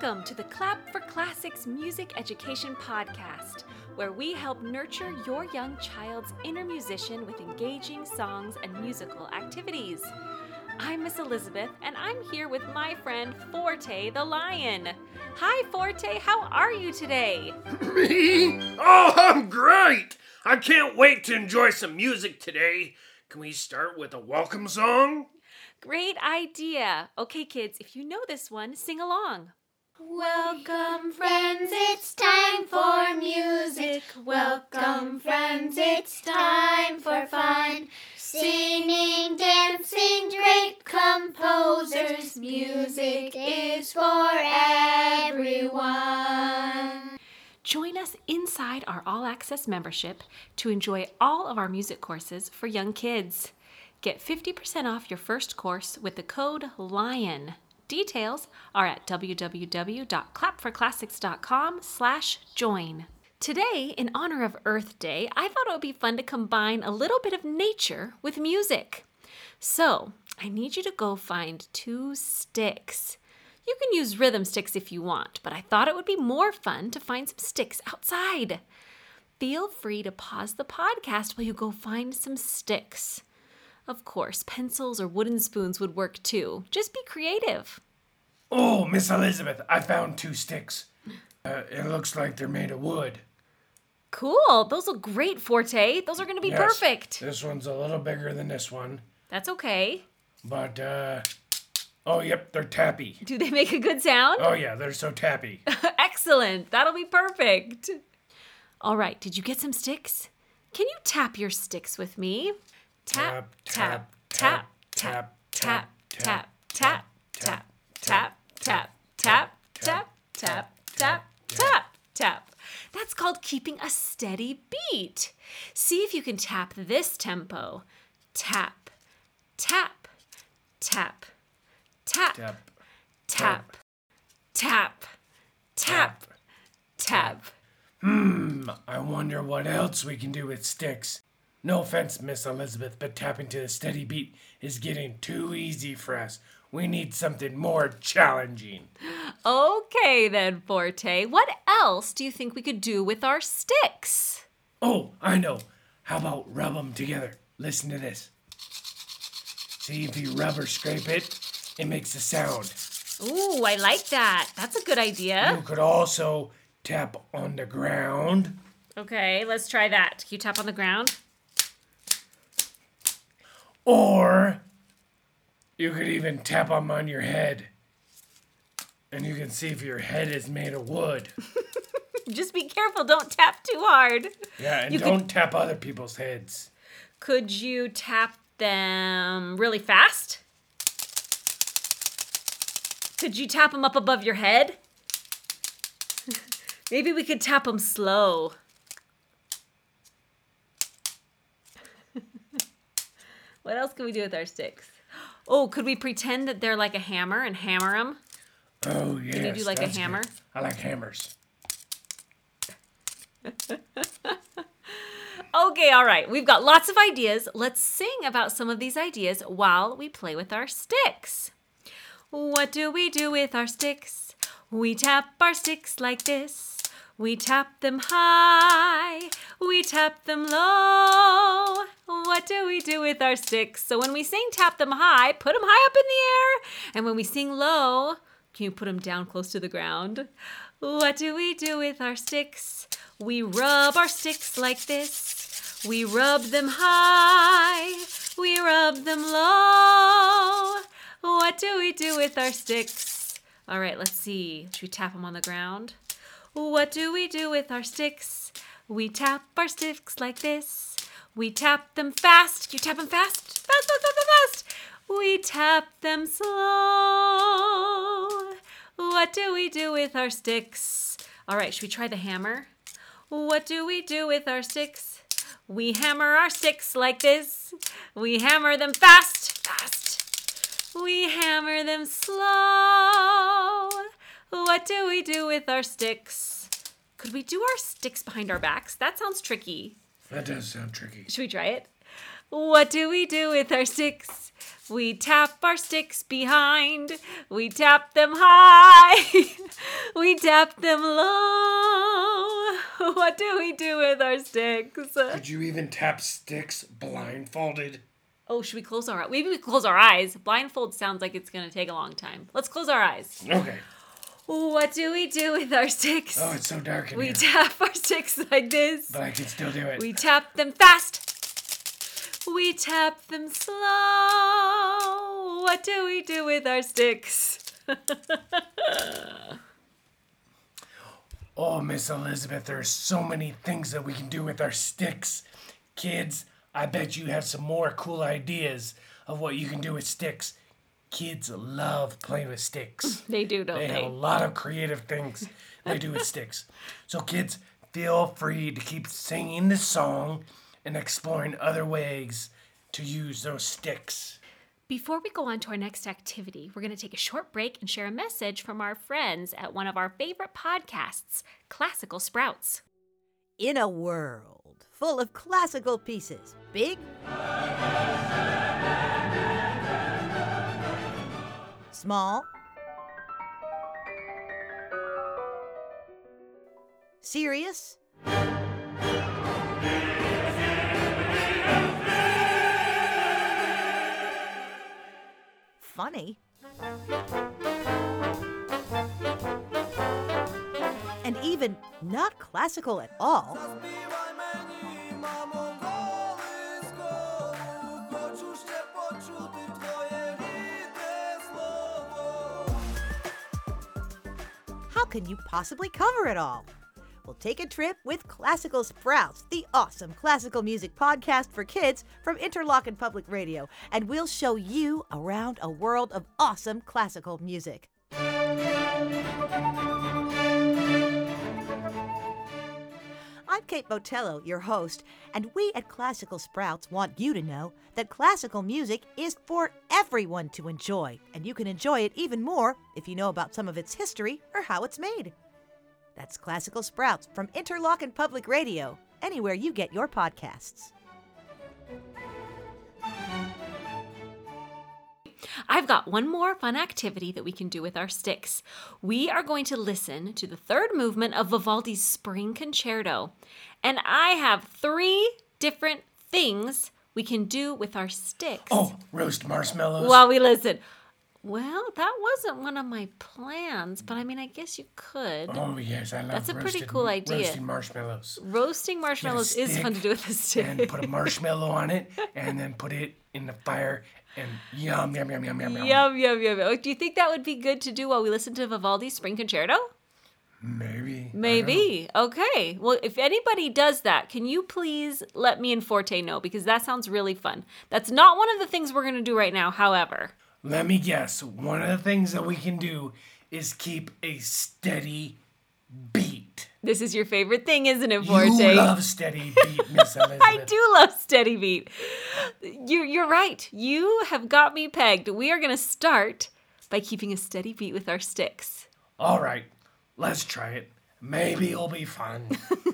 Welcome to the Clap for Classics Music Education Podcast, where we help nurture your young child's inner musician with engaging songs and musical activities. I'm Miss Elizabeth, and I'm here with my friend Forte the Lion. Hi, Forte, how are you today? Me? Oh, I'm great! I can't wait to enjoy some music today. Can we start with a welcome song? Great idea. Okay, kids, if you know this one, sing along. Welcome, friends, it's time for music. Welcome, friends, it's time for fun. Singing, dancing, great composers. Music is for everyone. Join us inside our All Access membership to enjoy all of our music courses for young kids. Get 50% off your first course with the code LION. Details are at www.clapforclassics.com slash join. Today, in honor of Earth Day, I thought it would be fun to combine a little bit of nature with music. So, I need you to go find two sticks. You can use rhythm sticks if you want, but I thought it would be more fun to find some sticks outside. Feel free to pause the podcast while you go find some sticks. Of course, pencils or wooden spoons would work too. Just be creative. Oh, Miss Elizabeth, I found two sticks. Uh, it looks like they're made of wood. Cool. Those look great, Forte. Those are going to be Yes, perfect. This one's a little bigger than this one, That's okay. but uh Oh, yep, they're tappy. Do they make a good sound? Oh yeah, they're so tappy. Excellent. That'll be perfect. All right. Did you get some sticks? Can you tap your sticks with me? Tap, tap, tap, tap, tap, tap, tap, tap, tap, tap, tap, tap, tap, tap, tap, tap. Tap. That's called keeping a steady beat. See if you can tap this tempo. Tap, tap, tap, tap, Tap, tap, tap, tap, tap. Hmm, I wonder what else we can do with sticks. No offense, Miss Elizabeth, but tapping to the steady beat is getting too easy for us. We need something more challenging. Okay, then, Forte. What else do you think we could do with our sticks? Oh, I know. How about rub them together? Listen to this. See if you rub or scrape it, it makes a sound. Ooh, I like that. That's a good idea. You could also tap on the ground. Okay, let's try that. Can you tap on the ground? Or you could even tap them on your head. And you can see if your head is made of wood. Just be careful. Don't tap too hard. Yeah, and You don't tap other people's heads. Could you tap them really fast? Could you tap them up above your head? Maybe we could tap them slow. what else can we do with our sticks? Oh, could we pretend that they're like a hammer and hammer them? Oh, yes. you do like a that's good. hammer? I like hammers. Okay, all right. We've got lots of ideas. Let's sing about some of these ideas while we play with our sticks. What do we do with our sticks? We tap our sticks like this. We tap them high. We tap them low. What do we do with our sticks? So when we sing tap them high, put them high up in the air. And when we sing low, can you put them down close to the ground? What do we do with our sticks? We rub our sticks like this. We rub them high. We rub them low. What do we do with our sticks? All right, let's see. Should we tap them on the ground? What do we do with our sticks? We tap our sticks like this. We tap them fast. You tap them fast? Fast, fast, fast, fast. We tap them slow. What do we do with our sticks? All right, should we try the hammer? What do we do with our sticks? We hammer our sticks like this. We hammer them fast, fast. We hammer them slow. What do we do with our sticks? Could we do our sticks behind our backs? That sounds tricky. That does sound tricky. Should we try it? What do we do with our sticks? We tap our sticks behind. We tap them high. we tap them low. What do we do with our sticks? Could you even tap sticks blindfolded? Oh, should we close our maybe we close our eyes? Blindfold sounds like it's gonna take a long time. Let's close our eyes. Okay. What do we do with our sticks? Oh, it's so dark in we here. We tap our sticks like this. but I can still do it. We tap them fast. We tap them slow. What do we do with our sticks? Oh, Miss Elizabeth, there are so many things that we can do with our sticks. Kids, I bet you have some more cool ideas of what you can do with sticks. Kids love playing with sticks. They do, don't They they? have a lot of creative things they do with sticks. So, kids, feel free to keep singing this song and exploring other ways to use those sticks. Before we go on to our next activity, we're going to take a short break and share a message from our friends at one of our favorite podcasts, Classical Sprouts. In a world full of classical pieces, big, small, serious, funny, and even not classical at all. Can you possibly cover it all? Well, take a trip with Classical Sprouts, the awesome classical music podcast for kids from Interlochen Public Radio, and we'll show you around a world of awesome classical music. I'm Kate Botello, your host, and we at Classical Sprouts want you to know that classical music is for everyone to enjoy, and you can enjoy it even more if you know about some of its history or how it's made. That's Classical Sprouts from Interlochen Public Radio, anywhere you get your podcasts. I've got one more fun activity that we can do with our sticks. We are going to listen to the third movement of Vivaldi's Spring Concerto. And I have three different things we can do with our sticks Oh, roast marshmallows. while we listen. Well, that wasn't one of my plans, but I mm. mean, I guess you could. Oh, yes, I love That's a pretty cool idea. Roasting marshmallows. Roasting marshmallows is fun to do with a stick. and put a marshmallow on it and then put it in the fire and yum yum yum yum yum yum. Yum, yum, yum, yum. Do you think that would be good to do while we listen to Vivaldi's Spring Concerto? Maybe. I don't know. Maybe. Okay. Well, if anybody does that, can you please let me and Forte know because that sounds really fun. That's not one of the things we're going to do right now, however. Let me guess. One of the things that we can do is keep a steady beat. This is your favorite thing, isn't it, Forte? You love steady beat, Miss Elizabeth. I do love steady beat. You, you're right. You have got me pegged. We are going to start by keeping a steady beat with our sticks. All right, let's try it. Maybe it'll be fun.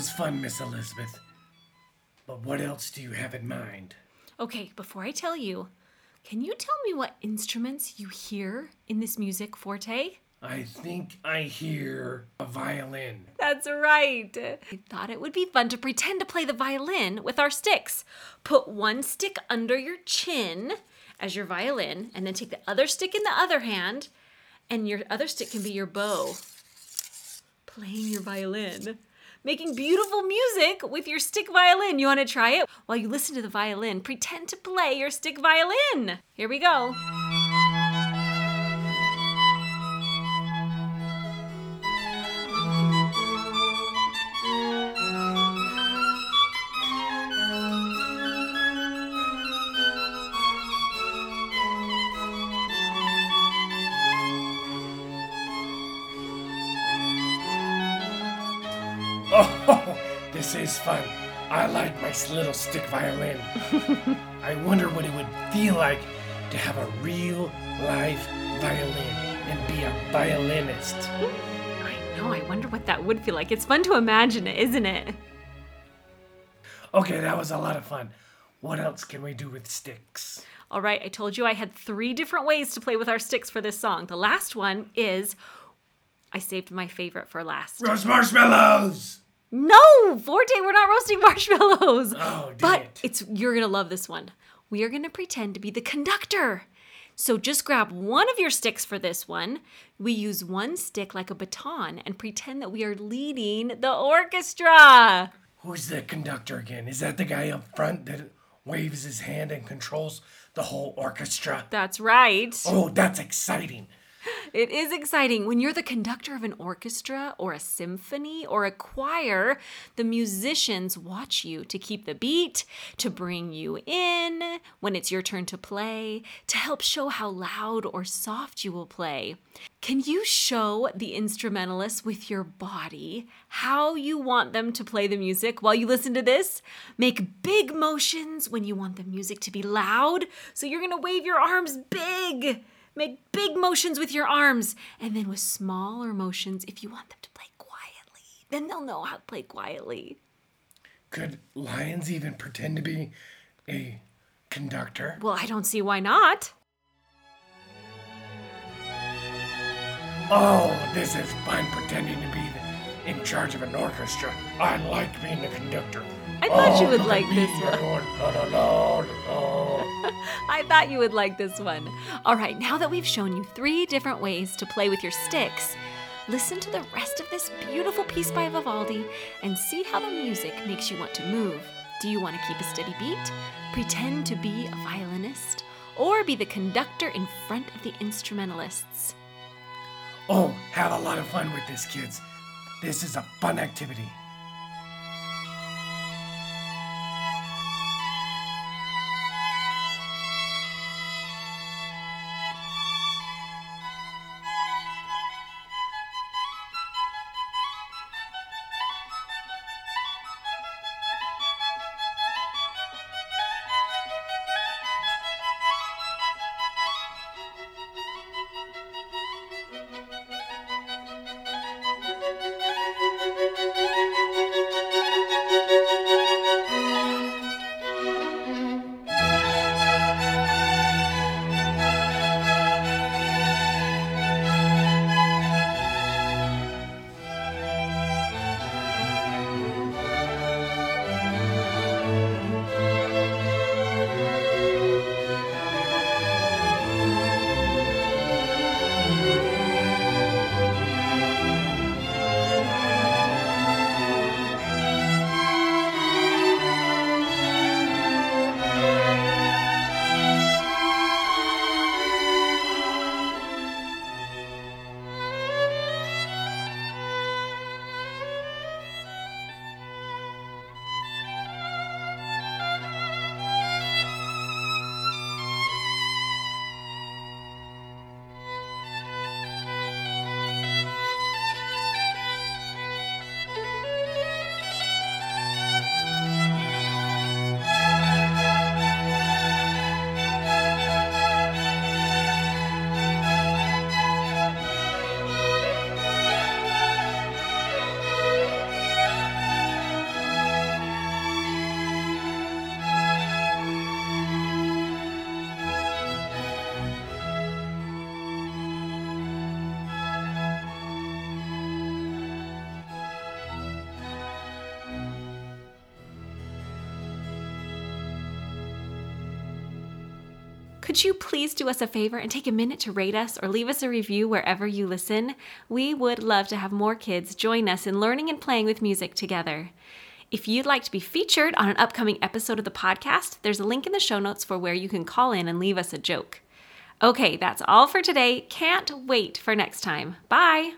was fun, Miss Elizabeth. But what else do you have in mind? Okay, before I tell you, can you tell me what instruments you hear in this music, Forte? I think I hear a violin. That's right. I thought it would be fun to pretend to play the violin with our sticks. Put one stick under your chin as your violin, and then take the other stick in the other hand, and your other stick can be your bow. Playing your violin. Making beautiful music with your stick violin. You want to try it? While you listen to the violin, pretend to play your stick violin. Here we go. Is fun. I like my little stick violin. I wonder what it would feel like to have a real life violin and be a violinist. I know, I wonder what that would feel like. It's fun to imagine it, isn't it? Okay, that was a lot of fun. What else can we do with sticks? All right, I told you I had three different ways to play with our sticks for this song. The last one is I saved my favorite for last. Roast marshmallows! No, Forte, we're not roasting marshmallows. Oh, but it. it's you're gonna love this one. We are gonna pretend to be the conductor. So just grab one of your sticks for this one. We use one stick like a baton and pretend that we are leading the orchestra. Who's the conductor again? Is that the guy up front that waves his hand and controls the whole orchestra? That's right. Oh, that's exciting. It is exciting. When you're the conductor of an orchestra or a symphony or a choir, the musicians watch you to keep the beat, to bring you in when it's your turn to play, to help show how loud or soft you will play. Can you show the instrumentalists with your body how you want them to play the music while you listen to this? Make big motions when you want the music to be loud. So you're to wave your arms big. Make big motions with your arms, and then with smaller motions if you want them to play quietly. Then they'll know how to play quietly. Could lions even pretend to be a conductor? Well, I don't see why not. Oh, this is fun pretending to be in charge of an orchestra. I like being the conductor. I thought you Oh, would like this one. I thought you would like this one. All right, now that we've shown you three different ways to play with your sticks, listen to the rest of this beautiful piece by Vivaldi and see how the music makes you want to move. Do you want to keep a steady beat, pretend to be a violinist, or be the conductor in front of the instrumentalists? Oh, have a lot of fun with this, kids. This is a fun activity. Could you please do us a favor and take a minute to rate us or leave us a review wherever you listen? We would love to have more kids join us in learning and playing with music together. If you'd like to be featured on an upcoming episode of the podcast, there's a link in the show notes for where you can call in and leave us a joke. Okay, that's all for today. Can't wait for next time. Bye.